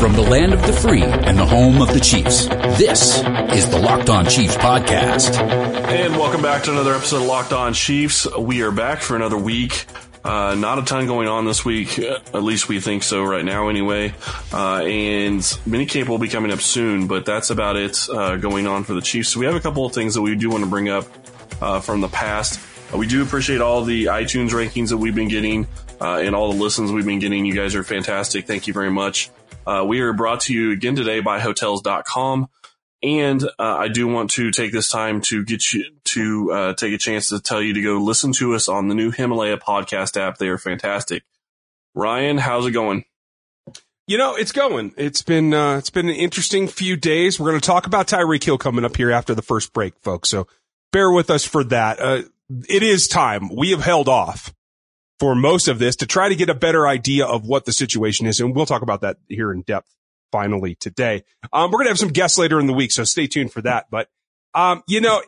From the land of the free and the home of the Chiefs, this is the Locked On Chiefs podcast. And welcome back to another episode of Locked On Chiefs. We are back for another week. Uh, not a ton going on this week, at least we think so right now, anyway. Uh, and minicamp will be coming up soon, but that's about it uh, going on for the Chiefs. So we have a couple of things that we do want to bring up uh, from the past. Uh, we do appreciate all the iTunes rankings that we've been getting uh, and all the listens we've been getting. You guys are fantastic. Thank you very much. Uh, we are brought to you again today by hotels.com. And uh, I do want to take this time to get you to uh, take a chance to tell you to go listen to us on the new Himalaya podcast app. They are fantastic. Ryan, how's it going? You know, it's going. It's been uh, it's been an interesting few days. We're going to talk about Tyreek Hill coming up here after the first break, folks. So bear with us for that. Uh, it is time. We have held off for most of this to try to get a better idea of what the situation is. And we'll talk about that here in depth finally today. Um, we're going to have some guests later in the week, so stay tuned for that. But, um, you know,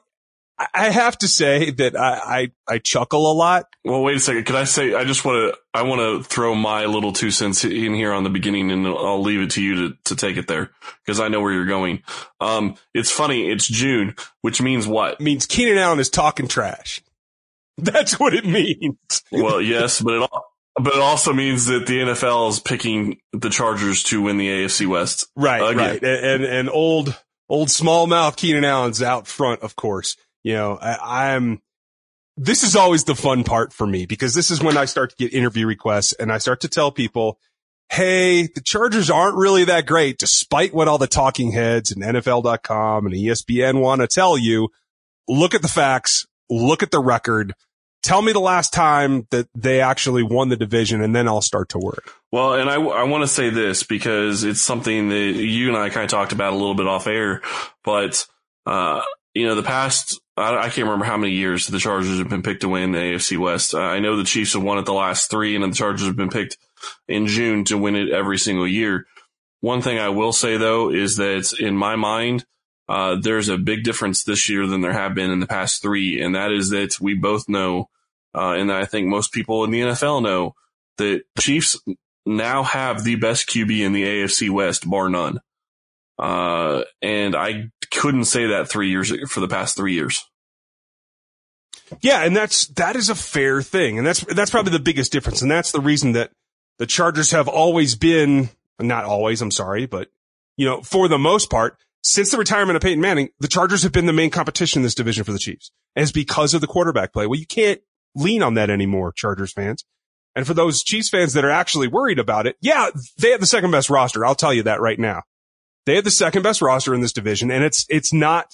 I have to say that I, I, I, chuckle a lot. Well, wait a second. Can I say, I just want to, I want to throw my little two cents in here on the beginning and I'll leave it to you to, to take it there because I know where you're going. Um, it's funny. It's June, which means what? It means Keenan Allen is talking trash. That's what it means. well, yes, but it but it also means that the NFL is picking the Chargers to win the AFC West. Right, again. right. And, and old old smallmouth Keenan Allen's out front, of course. You know, I, I'm this is always the fun part for me because this is when I start to get interview requests and I start to tell people, Hey, the Chargers aren't really that great, despite what all the talking heads and NFL.com and ESPN want to tell you. Look at the facts look at the record. Tell me the last time that they actually won the division and then I'll start to worry. Well, and I, I want to say this because it's something that you and I kind of talked about a little bit off air, but, uh, you know, the past, I, I, can't remember how many years the Chargers have been picked to win the AFC West. I know the Chiefs have won it the last three and the Chargers have been picked in June to win it every single year. One thing I will say though is that in my mind, uh, there's a big difference this year than there have been in the past three, and that is that we both know, uh, and I think most people in the NFL know that Chiefs now have the best QB in the AFC West, bar none. Uh, and I couldn't say that three years for the past three years. Yeah, and that's that is a fair thing, and that's that's probably the biggest difference, and that's the reason that the Chargers have always been not always. I'm sorry, but you know, for the most part, since the retirement of Peyton Manning, the Chargers have been the main competition in this division for the Chiefs. And it's because of the quarterback play. Well, you can't lean on that anymore, Chargers fans. And for those Chiefs fans that are actually worried about it, yeah, they have the second best roster. I'll tell you that right now. They have the second best roster in this division and it's, it's not,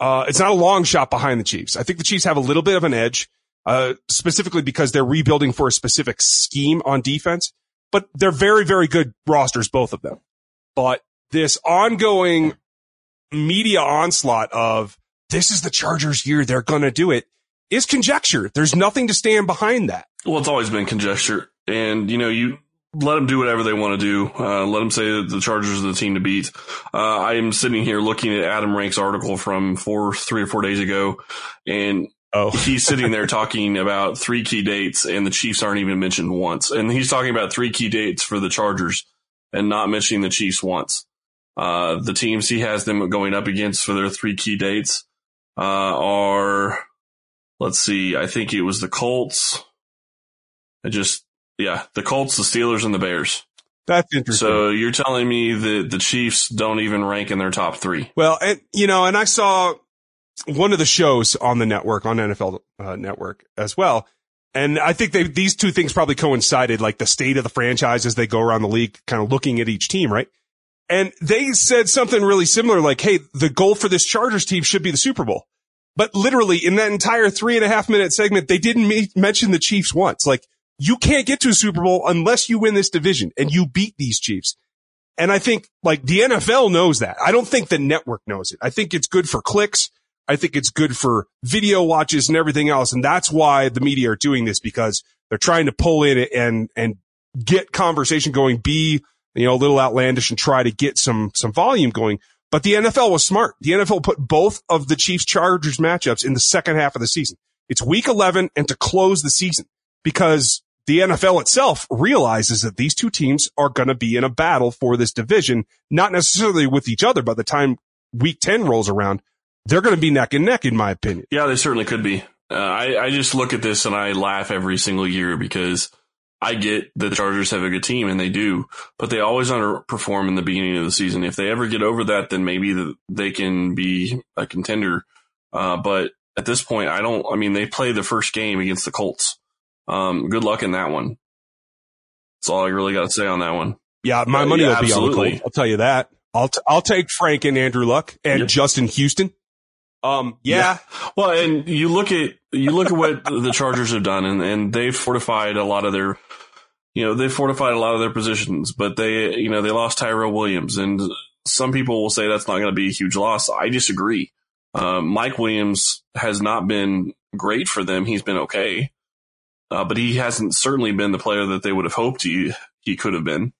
uh, it's not a long shot behind the Chiefs. I think the Chiefs have a little bit of an edge, uh, specifically because they're rebuilding for a specific scheme on defense, but they're very, very good rosters, both of them. But this ongoing media onslaught of this is the Chargers year. They're going to do it is conjecture. There's nothing to stand behind that. Well, it's always been conjecture. And, you know, you let them do whatever they want to do. Uh, let them say that the Chargers are the team to beat. Uh, I am sitting here looking at Adam Rank's article from four, three or four days ago, and oh. he's sitting there talking about three key dates, and the Chiefs aren't even mentioned once. And he's talking about three key dates for the Chargers and not mentioning the Chiefs once. Uh, the teams he has them going up against for their three key dates uh, are, let's see, I think it was the Colts. I just, yeah, the Colts, the Steelers, and the Bears. That's interesting. So you're telling me that the Chiefs don't even rank in their top three? Well, and you know, and I saw one of the shows on the network on NFL uh, Network as well. And I think they, these two things probably coincided, like the state of the franchise as they go around the league, kind of looking at each team, right? And they said something really similar, like, Hey, the goal for this Chargers team should be the Super Bowl. But literally in that entire three and a half minute segment, they didn't me- mention the Chiefs once. Like you can't get to a Super Bowl unless you win this division and you beat these Chiefs. And I think like the NFL knows that. I don't think the network knows it. I think it's good for clicks. I think it's good for video watches and everything else. And that's why the media are doing this because they're trying to pull in and, and get conversation going, be you know, a little outlandish and try to get some, some volume going. But the NFL was smart. The NFL put both of the Chiefs Chargers matchups in the second half of the season. It's week 11 and to close the season because the NFL itself realizes that these two teams are going to be in a battle for this division, not necessarily with each other. By the time week 10 rolls around, they're going to be neck and neck, in my opinion. Yeah, they certainly could be. Uh, I, I just look at this and I laugh every single year because I get that the Chargers have a good team and they do, but they always underperform in the beginning of the season. If they ever get over that, then maybe the, they can be a contender. Uh, but at this point, I don't, I mean, they play the first game against the Colts. Um, good luck in that one. That's all I really got to say on that one. Yeah, my money yeah, will be on the Colts. I'll tell you that. I'll, t- I'll take Frank and Andrew Luck and yep. Justin Houston. Um, yeah. yeah. Well, and you look at, you look at what the Chargers have done and, and they've fortified a lot of their, you know, they fortified a lot of their positions, but they, you know, they lost Tyrell Williams and some people will say that's not going to be a huge loss. I disagree. Uh, Mike Williams has not been great for them. He's been okay. Uh, but he hasn't certainly been the player that they would have hoped he, he could have been.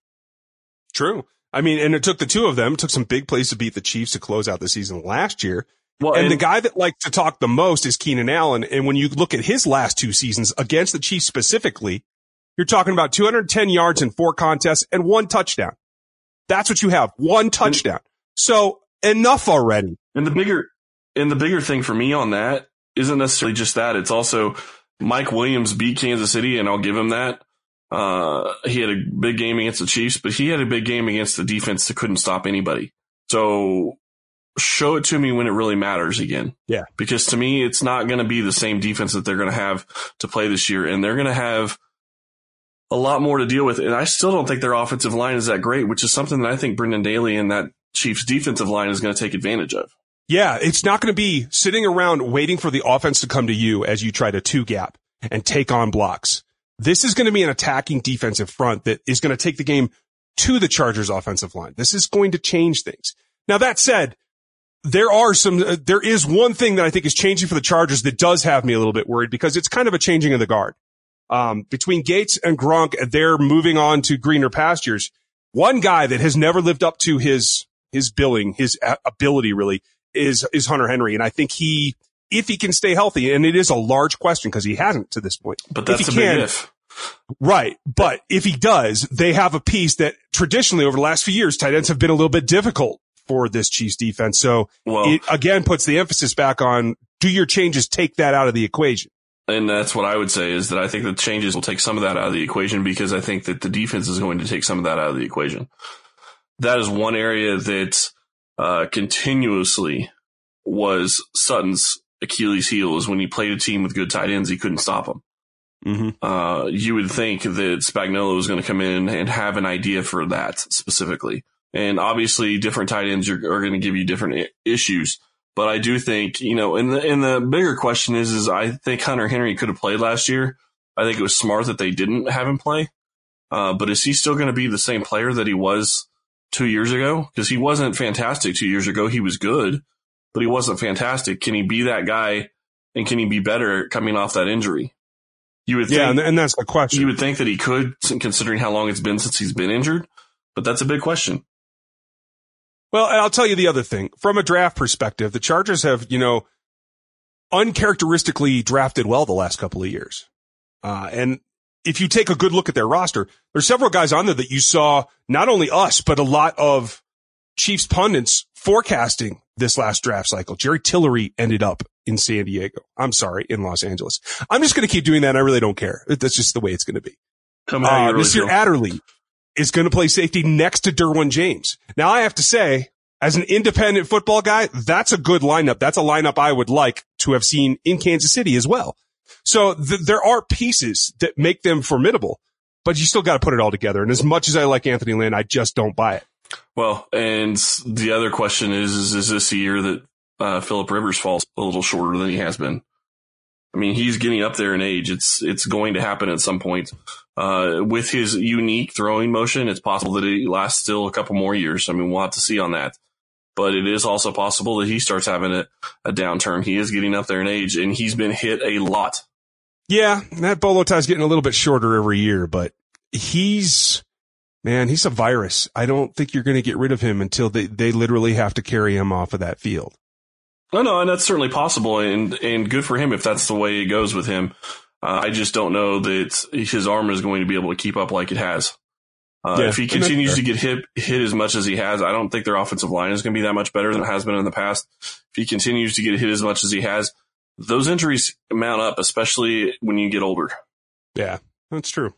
True. I mean, and it took the two of them, took some big plays to beat the Chiefs to close out the season last year. Well, and, and, the guy that likes to talk the most is Keenan Allen. And when you look at his last two seasons against the Chiefs specifically, you're talking about 210 yards in four contests and one touchdown. That's what you have. One touchdown. So enough already. And the bigger, and the bigger thing for me on that isn't necessarily just that. It's also Mike Williams beat Kansas City and I'll give him that. Uh, he had a big game against the Chiefs, but he had a big game against the defense that couldn't stop anybody. So show it to me when it really matters again. Yeah. Because to me, it's not going to be the same defense that they're going to have to play this year. And they're going to have a lot more to deal with. And I still don't think their offensive line is that great, which is something that I think Brendan Daly and that Chiefs defensive line is going to take advantage of. Yeah. It's not going to be sitting around waiting for the offense to come to you as you try to two gap and take on blocks. This is going to be an attacking defensive front that is going to take the game to the Chargers offensive line. This is going to change things. Now that said, there are some, uh, there is one thing that I think is changing for the Chargers that does have me a little bit worried because it's kind of a changing of the guard. Um, between Gates and Gronk, they're moving on to greener pastures. One guy that has never lived up to his, his billing, his ability really is, is Hunter Henry. And I think he, if he can stay healthy, and it is a large question because he hasn't to this point. But that's a can, big if. Right. But if he does, they have a piece that traditionally over the last few years, tight ends have been a little bit difficult for this Chiefs defense. So well, it again puts the emphasis back on do your changes take that out of the equation? And that's what I would say is that I think the changes will take some of that out of the equation because I think that the defense is going to take some of that out of the equation. That is one area that uh, continuously was Sutton's Achilles heel is when he played a team with good tight ends, he couldn't stop them. Mm-hmm. Uh, you would think that Spagnuolo was going to come in and have an idea for that specifically. And obviously different tight ends are, are going to give you different issues. But I do think, you know, and the, and the bigger question is, is I think Hunter Henry could have played last year. I think it was smart that they didn't have him play. Uh, but is he still going to be the same player that he was two years ago? Because he wasn't fantastic two years ago. He was good, but he wasn't fantastic. Can he be that guy? And can he be better coming off that injury? You would, think, yeah, and that's the question. You would think that he could, considering how long it's been since he's been injured, but that's a big question. Well, and I'll tell you the other thing from a draft perspective, the Chargers have, you know, uncharacteristically drafted well the last couple of years. Uh, and if you take a good look at their roster, there's several guys on there that you saw not only us, but a lot of Chiefs pundits forecasting this last draft cycle. Jerry Tillery ended up in San Diego. I'm sorry, in Los Angeles. I'm just going to keep doing that. And I really don't care. That's just the way it's going to be. Come on, uh, Nasir Adderley is going to play safety next to Derwin James. Now I have to say, as an independent football guy, that's a good lineup. That's a lineup I would like to have seen in Kansas City as well. So th- there are pieces that make them formidable, but you still got to put it all together. And as much as I like Anthony Lynn, I just don't buy it. Well, and the other question is, is, is this a year that uh, Philip Rivers falls a little shorter than he has been? I mean, he's getting up there in age. It's it's going to happen at some point. Uh, with his unique throwing motion, it's possible that it lasts still a couple more years. I mean, we'll have to see on that. But it is also possible that he starts having a, a downturn. He is getting up there in age, and he's been hit a lot. Yeah, that bolo tie's getting a little bit shorter every year, but he's man, he's a virus. I don't think you're going to get rid of him until they, they literally have to carry him off of that field. No, no, and that's certainly possible, and and good for him if that's the way it goes with him. Uh, I just don't know that his arm is going to be able to keep up like it has. Uh, Yeah, if he continues to get hit hit as much as he has, I don't think their offensive line is going to be that much better than it has been in the past. If he continues to get hit as much as he has, those injuries mount up, especially when you get older. Yeah, that's true.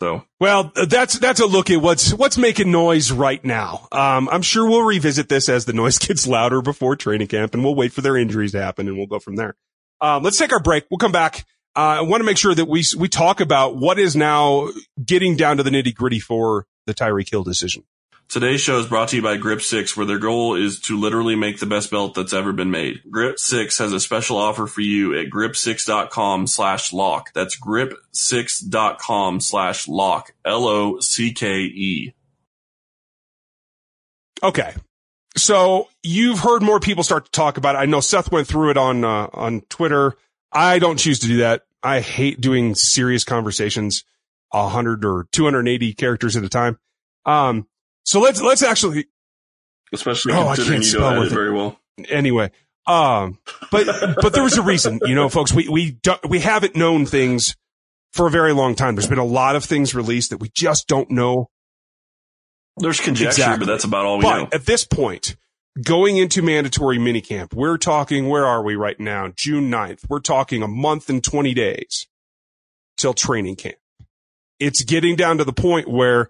So Well, that's that's a look at what's what's making noise right now. Um, I'm sure we'll revisit this as the noise gets louder before training camp, and we'll wait for their injuries to happen, and we'll go from there. Um, let's take our break. We'll come back. Uh, I want to make sure that we we talk about what is now getting down to the nitty gritty for the Tyreek Hill decision. Today's show is brought to you by Grip 6, where their goal is to literally make the best belt that's ever been made. Grip 6 has a special offer for you at grip6.com slash lock. That's grip6.com slash lock. L-O-C-K-E. Okay. So you've heard more people start to talk about it. I know Seth went through it on uh, on Twitter. I don't choose to do that. I hate doing serious conversations, hundred or two hundred and eighty characters at a time. Um, so let's let's actually Especially Oh, I considering can't you spell don't edit it. very well. anyway. Um, but but there was a reason, you know, folks. We we do, we haven't known things for a very long time. There's been a lot of things released that we just don't know There's conjecture, Exactly. but that's about all we but know. at this point, going into mandatory minicamp, we're talking, where are we right now? June 9th. We're talking a month and 20 days till training camp. It's getting down to the point where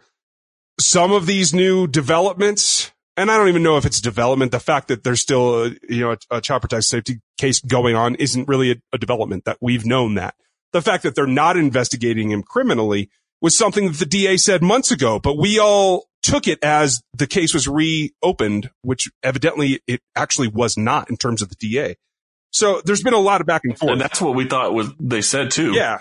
some of these new developments, and I don't even know if it's development, the fact that there's still a, you know, a, a child protective safety case going on isn't really a, a development that we've known that. The fact that they're not investigating him criminally was something that the DA said months ago, but we all took it as the case was reopened, which evidently it actually was not in terms of the DA. So there's been a lot of back and forth. And that's what we thought was they said too. yeah.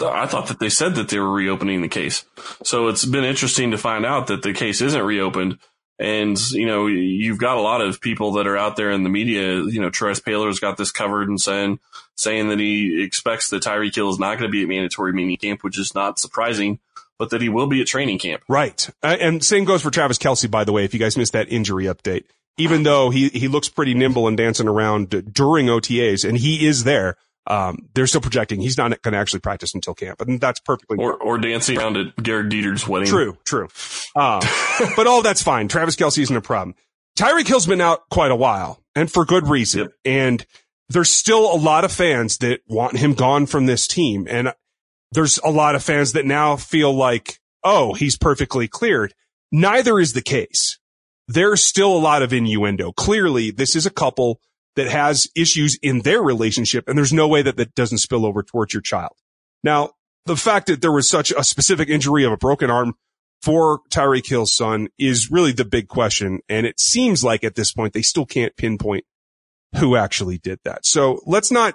I thought that they said that they were reopening the case. So it's been interesting to find out that the case isn't reopened. And, you know, you've got a lot of people that are out there in the media. You know, Terez Paylor's got this covered and saying, saying that he expects that Tyreek Hill is not going to be at mandatory mini camp, which is not surprising, but that he will be at training camp. Right. Uh, and same goes for Travis Kelce, by the way, if you guys missed that injury update. Even though he, he looks pretty nimble and dancing around during OTAs and he is there, um, they're still projecting he's not going to actually practice until camp. And that's perfectly Or, or dancing around at Garrett Dieter's wedding. True, true. Um, but all that's fine. Travis Kelce isn't a problem. Tyreek Hill's been out quite a while and for good reason. Yep. And there's still a lot of fans that want him gone from this team. And there's a lot of fans that now feel like, oh, he's perfectly cleared. Neither is the case. There's still a lot of innuendo. Clearly, this is a couple that has issues in their relationship, and there's no way that that doesn't spill over towards your child. Now, the fact that there was such a specific injury of a broken arm for Tyreek Hill's son is really the big question. And it seems like at this point, they still can't pinpoint who actually did that. So let's not,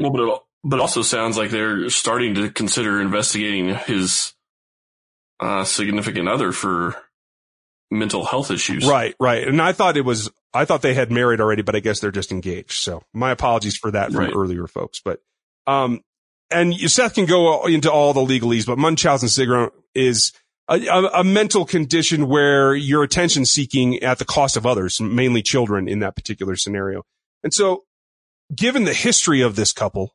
Well, but it, but it also sounds like they're starting to consider investigating his uh, significant other for mental health issues. right, right. And I thought it was, I thought they had married already, but I guess they're just engaged. So my apologies for that from Right. earlier folks. But, um, and Seth can go into all the legalese, but Munchausen syndrome is a, a, a mental condition where you're attention seeking at the cost of others, mainly children in that particular scenario. And so given the history of this couple,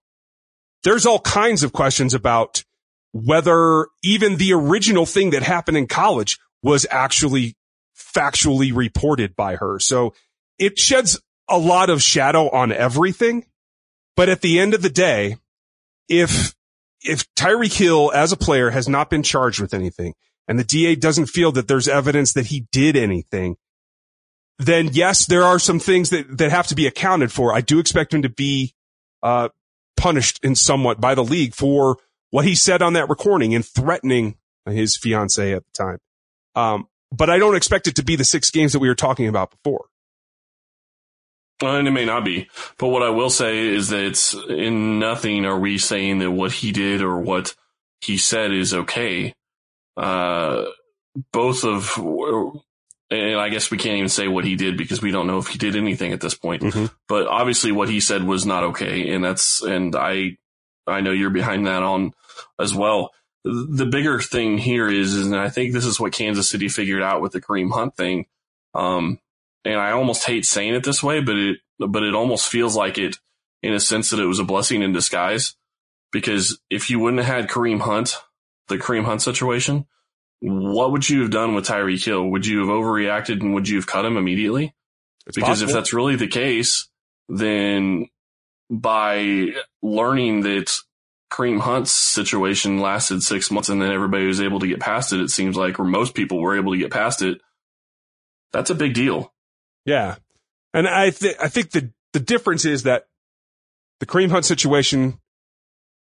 there's all kinds of questions about whether even the original thing that happened in college was actually factually reported by her. So it sheds a lot of shadow on everything. But at the end of the day, if, if Tyreek Hill as a player has not been charged with anything and the DA doesn't feel that there's evidence that he did anything, then yes, there are some things that, that have to be accounted for. I do expect him to be, uh, punished in somewhat by the league for what he said on that recording and threatening his fiance at the time. Um, but I don't expect it to be the six games that we were talking about before. And it may not be, but what I will say is that it's in nothing are we saying that what he did or what he said is okay. Uh, both of, and I guess we can't even say what he did because we don't know if he did anything at this point. Mhm. But obviously, what he said was not okay, and that's and I, I know you're behind that on as well. The bigger thing here is, is and I think this is what Kansas City figured out with the Kareem Hunt thing. Um, and I almost hate saying it this way, but it but it almost feels like it in a sense that it was a blessing in disguise because if you wouldn't have had Kareem Hunt, the Kareem Hunt situation, what would you have done with Tyreek Hill? Would you have overreacted and would you have cut him immediately? It's because possible. if that's really the case, then by learning that Kareem Hunt's situation lasted six months and then everybody was able to get past it, it seems like, or most people were able to get past it. That's a big deal. Yeah. And I think, I think the, the difference is that the Kareem Hunt situation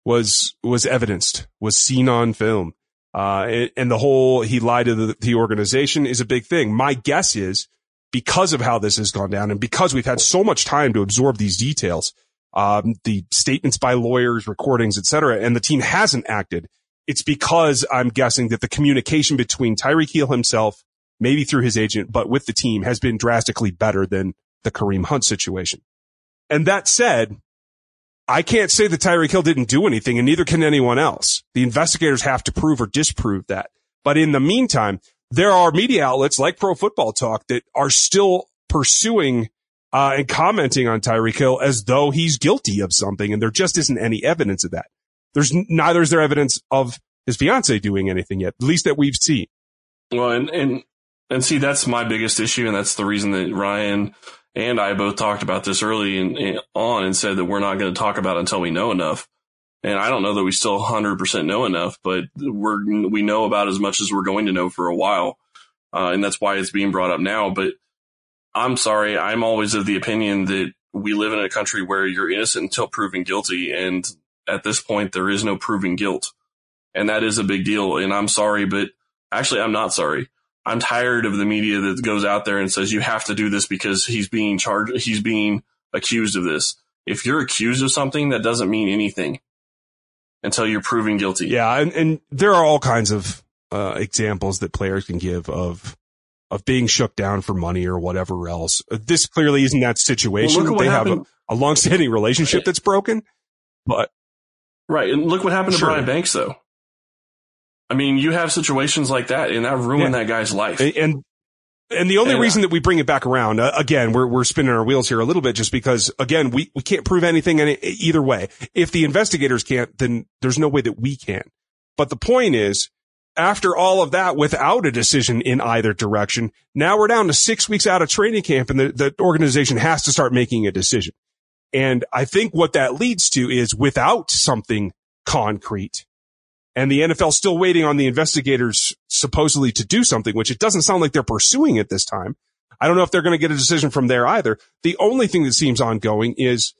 was, was evidenced, was seen on film. Uh, and, and the whole, he lied to the, the organization is a big thing. My guess is because of how this has gone down and because we've had so much time to absorb these details, um, the statements by lawyers, recordings, et cetera, and the team hasn't acted. It's because I'm guessing that the communication between Tyreek Hill himself, maybe through his agent, but with the team has been drastically better than the Kareem Hunt situation. And that said, I can't say that Tyreek Hill didn't do anything and neither can anyone else. The investigators have to prove or disprove that. But in the meantime, there are media outlets like Pro Football Talk that are still pursuing uh, and commenting on Tyreek Hill as though he's guilty of something, and there just isn't any evidence of that. There's neither is there evidence of his fiance doing anything yet, at least that we've seen. Well, and, and, and see, that's my biggest issue. And that's the reason that Ryan and I both talked about this early and, on and said that we're not going to talk about until we know enough. And I don't know that we still 100% know enough, but we're, we know about as much as we're going to know for a while. Uh, and that's why it's being brought up now. But I'm sorry. I'm always of the opinion that we live in a country where you're innocent until proven guilty. And at this point, there is no proven guilt. And that is a big deal. And I'm sorry, but actually, I'm not sorry. I'm tired of the media that goes out there and says you have to do this because he's being charged, he's being accused of this. If you're accused of something, that doesn't mean anything until you're proven guilty. Yeah, and, and there are all kinds of uh, examples that players can give of of being shook down for money or whatever else. This clearly isn't that situation. Well, they have a, happened. a long-standing relationship that's broken, but Right. And look what happened to Sure. Brian Banks, though. I mean, you have situations like that, and that ruined Yeah. that guy's life. and and the only And, uh, reason that we bring it back around uh, again, we're we're spinning our wheels here a little bit, just because again we we can't prove anything any, either way. If the investigators can't, then there's no way that we can. But the point is, after all of that, without a decision in either direction, now we're down to six weeks out of training camp, and the, the organization has to start making a decision. And I think what that leads to is without something concrete, and the NFL still waiting on the investigators supposedly to do something, which it doesn't sound like they're pursuing at this time. I don't know if they're going to get a decision from there either. The only thing that seems ongoing is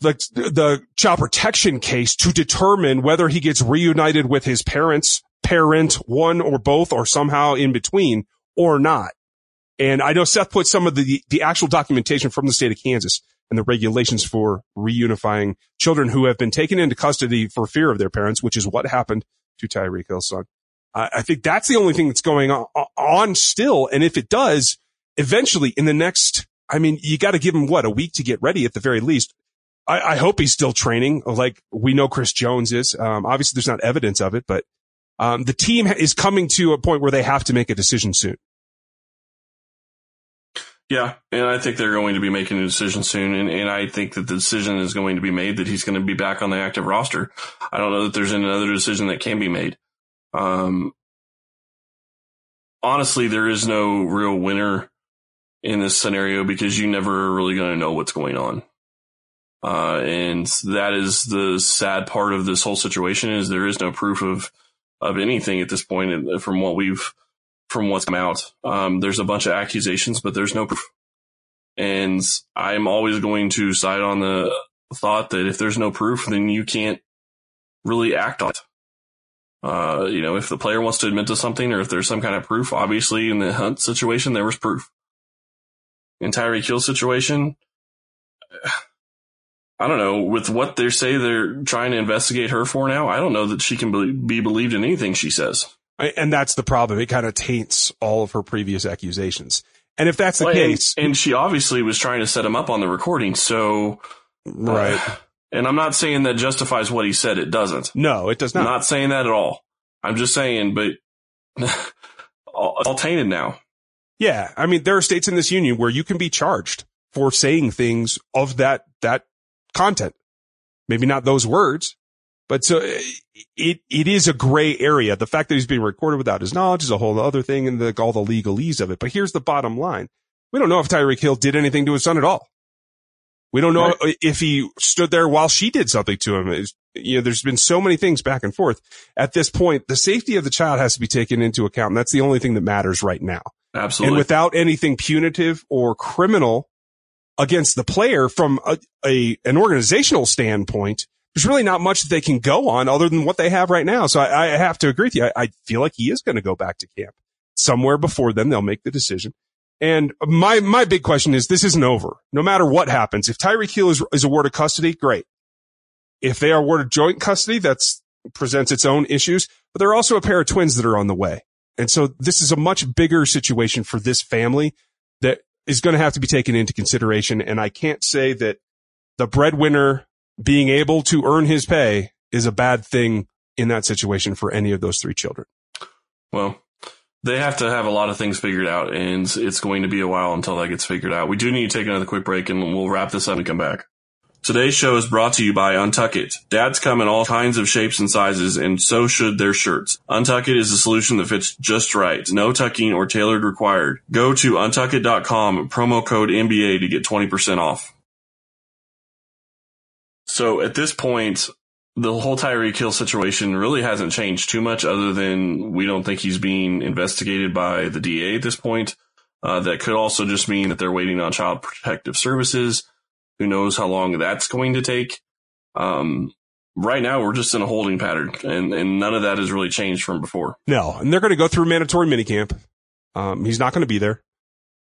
the, the child protection case to determine whether he gets reunited with his parents, parent, one or both, or somehow in between or not. And I know Seth put some of the, the actual documentation from the state of Kansas and the regulations for reunifying children who have been taken into custody for fear of their parents, which is what happened to Tyreek Hill's son. I think that's the only thing that's going on, on still. And if it does, eventually in the next, I mean, you got to give him what a week to get ready at the very least. I, I hope he's still training like we know Chris Jones is. Um, obviously there's not evidence of it, but, um, the team is coming to a point where they have to make a decision soon. Yeah, and I think they're going to be making a decision soon, and, and I think that the decision is going to be made that he's going to be back on the active roster. I don't know that there's another decision that can be made. Um, honestly, there is no real winner in this scenario because you never are really going to know what's going on. Uh, and that is the sad part of this whole situation is there is no proof of, of anything at this point point from what we've, from what's come out. Um, there's a bunch of accusations, but there's no proof. And I'm always going to side on the thought that if there's no proof, then you can't really act on it. Uh, you know, if the player wants to admit to something or if there's some kind of proof, obviously in the Hunt situation, there was proof. In Tyreek Hill situation, I don't know, with what they say they're trying to investigate her for now, I don't know that she can be, be believed in anything she says. And that's the problem. It kind of taints all of her previous accusations. And if that's the Well, case, And, she obviously was trying to set him up on the recording. So, right. uh, and I'm not saying that justifies what he said. It doesn't. no, it does I'm not. not saying that at all. I'm just saying, but all, all tainted now. Yeah. I mean, there are states in this union where you can be charged for saying things of that, that content. Maybe not those words, But so it, it is a gray area. The fact that he's being recorded without his knowledge is a whole other thing and the, all the legalese of it. But here's the bottom line. We don't know if Tyreek Hill did anything to his son at all. We don't know right. if he stood there while she did something to him. It's, you know, there's been so many things back and forth. At this point, the safety of the child has to be taken into account. And that's the only thing that matters right now. Absolutely. And without anything punitive or criminal against the player from a, a an organizational standpoint, there's really not much that they can go on other than what they have right now. So I, I have to agree with you. I, I feel like he is going to go back to camp somewhere before then. They'll make the decision. And my, my big question is this isn't over. No matter what happens, if Tyreek Hill is, is awarded custody, great. If they are awarded joint custody, that's presents its own issues, but there are also a pair of twins that are on the way. And so this is a much bigger situation for this family that is going to have to be taken into consideration. And I can't say that the breadwinner being able to earn his pay is a bad thing in that situation for any of those three children. Well, they have to have a lot of things figured out, and it's going to be a while until that gets figured out. We do need to take another quick break, and we'll wrap this up and come back. Today's show is brought to you by Untuck It. Dads come in all kinds of shapes and sizes, and so should their shirts. Untuck It is a solution that fits just right. No tucking or tailored required. Go to untuckit.com, promo code NBA to get 20% off. So at this point, the whole Tyreek Hill situation really hasn't changed too much other than we don't think he's being investigated by the DA at this point. Uh, that could also just mean that they're waiting on child protective services. Who knows how long that's going to take? Um, right now we're just in a holding pattern and, and none of that has really changed from before. No, and they're going to go through mandatory minicamp. Um, he's not going to be there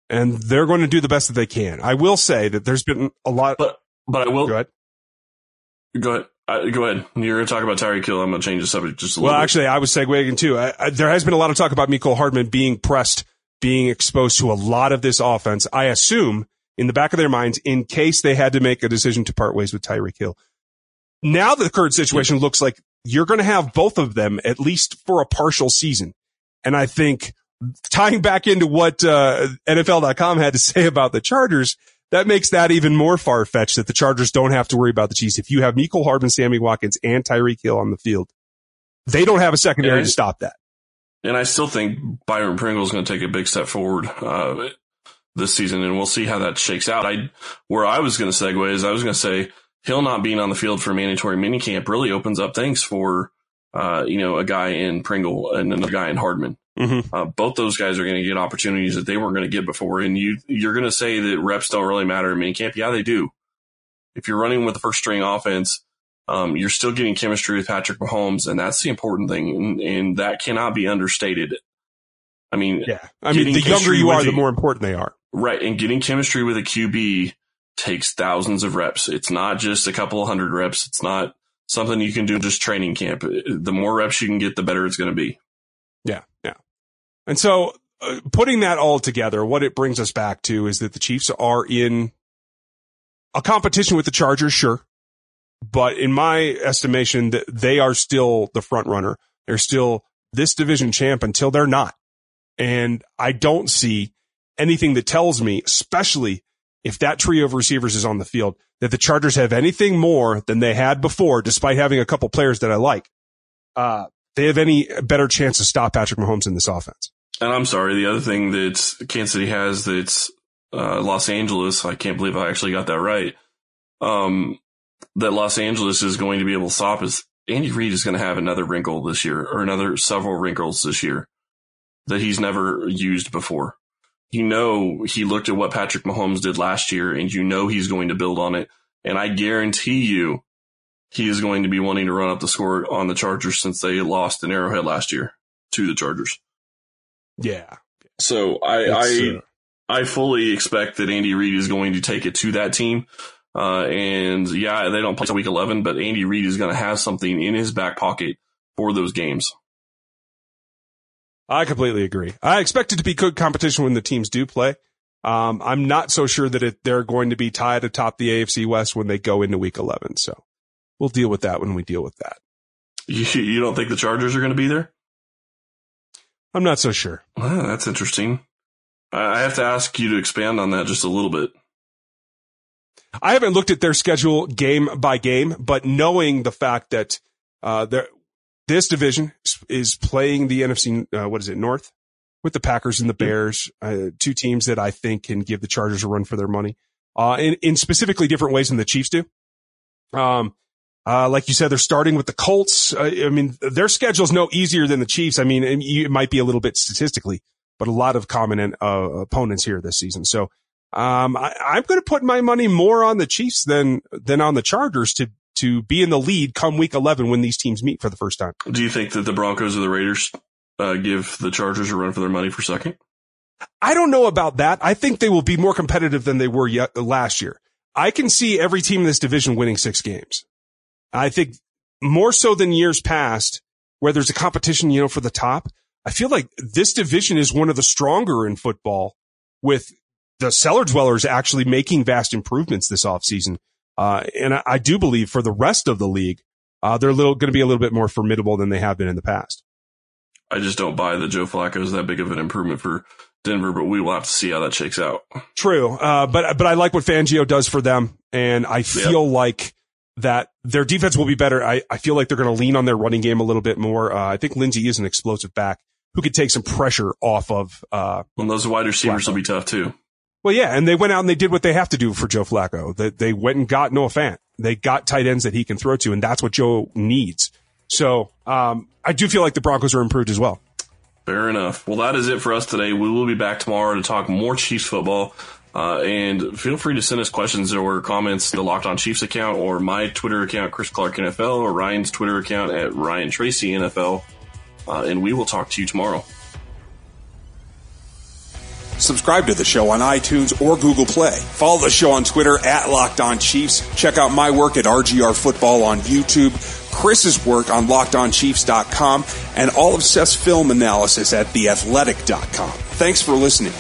and they're going to do the best that they can. I will say that there's been a lot, but, but I will, go ahead. Go ahead. Uh, go ahead. You're going to talk about Tyreek Hill. I'm going to change the subject just a well, little. Well, actually, I was segueing too. I, I, there has been a lot of talk about Mecole Hardman being pressed, being exposed to a lot of this offense. I assume in the back of their minds, in case they had to make a decision to part ways with Tyreek Hill. Now the current situation looks like you're going to have both of them at least for a partial season. And I think tying back into what uh, NFL.com had to say about the Chargers, that makes that even more far fetched that the Chargers don't have to worry about the Chiefs. If you have Mecole Hardman, Sammy Watkins, and Tyreek Hill on the field, they don't have a secondary to stop that. And I still think Byron Pringle is going to take a big step forward uh, this season, and we'll see how that shakes out. I where I was going to segue is I was going to say Hill not being on the field for mandatory minicamp really opens up things for uh, you know a guy in Pringle and another guy in Hardman. Mm-hmm. Uh, both those guys are going to get opportunities that they weren't going to get before. And you, you're going to say that reps don't really matter in minicamp. Yeah, they do. If you're running with the first string offense, um, you're still getting chemistry with Patrick Mahomes, and that's the important thing. And, and that cannot be understated. I mean, yeah. I mean, the younger you are, the more important they are. Right. And getting chemistry with a QB takes thousands of reps. It's not just a couple hundred reps. It's not something you can do just training camp. The more reps you can get, the better it's going to be. Yeah. Yeah. And so uh, putting that all together, what it brings us back to is that the Chiefs are in a competition with the Chargers, sure. But in my estimation, that they are still the front runner. They're still this division champ until they're not. And I don't see anything that tells me, especially if that trio of receivers is on the field, that the Chargers have anything more than they had before, despite having a couple players that I like. Uh, they have any better chance to stop Patrick Mahomes in this offense. And I'm sorry, the other thing that Kansas City has that's uh, Los Angeles, I can't believe I actually got that right. Um, that Los Angeles is going to be able to stop is Andy Reid is going to have another wrinkle this year or another several wrinkles this year that he's never used before. You know, he looked at what Patrick Mahomes did last year and you know he's going to build on it. And I guarantee you he is going to be wanting to run up the score on the Chargers since they lost in Arrowhead last year to the Chargers. Yeah. So I I, uh, I fully expect that Andy Reid is going to take it to that team. Uh, and yeah, they don't play till week 11, but Andy Reid is going to have something in his back pocket for those games. I completely agree. I expect it to be good competition when the teams do play. Um, I'm not so sure that it, they're going to be tied atop the AFC West when they go into week 11. So we'll deal with that when we deal with that. You, you don't think the Chargers are going to be there? I'm not so sure. Well, that's interesting. I have to ask you to expand on that just a little bit. I haven't looked at their schedule game by game, but knowing the fact that Uh, this division is playing the NFC, uh, what is it, North? With the Packers and the Bears, uh, two teams that I think can give the Chargers a run for their money, uh, in, in specifically different ways than the Chiefs do. Um, uh, like you said, they're starting with the Colts. Uh, I mean, their schedule's no easier than the Chiefs. I mean, it might be a little bit statistically, but a lot of common uh, opponents here this season. So, um, I, am going to put my money more on the Chiefs than than on the Chargers to to be in the lead come Week 11 when these teams meet for the first time. Do you think that the Broncos or the Raiders uh, give the Chargers a run for their money for second? I don't know about that. I think they will be more competitive than they were yet last year. I can see every team in this division winning six games. I think more so than years past where there's a competition, you know, for the top. I feel like this division is one of the stronger in football with the cellar dwellers actually making vast improvements this offseason. Uh, and I, I, do believe for the rest of the league, uh, they're little going to be a little bit more formidable than they have been in the past. I just don't buy that Joe Flacco is that big of an improvement for Denver, but we will have to see how that shakes out. True. Uh, but, but I like what Fangio does for them. And I feel yep. like that their defense will be better. I, I feel like they're going to lean on their running game a little bit more. Uh, I think Lindsay is an explosive back who could take some pressure off of, uh, well, those wide receivers Flacco. will be tough too. Well, yeah. And they went out and they did what they have to do for Joe Flacco. That they, went and got Noah Fant. They got tight ends that he can throw to. And that's what Joe needs. So, um, I do feel like the Broncos are improved as well. Fair enough. Well, that is it for us today. We will be back tomorrow to talk more Chiefs football. Uh, and feel free to send us questions or comments to the Locked On Chiefs account or my Twitter account, Chris Clark NFL, or Ryan's Twitter account at Ryan Tracy NFL. Uh, and we will talk to you tomorrow. Subscribe to the show on iTunes or Google Play. Follow the show on Twitter at Locked On Chiefs. Check out my work at RGR Football on YouTube. Chris's work on LockedOnChiefs.com and all of Seth's film analysis at TheAthletic.com. Thanks for listening.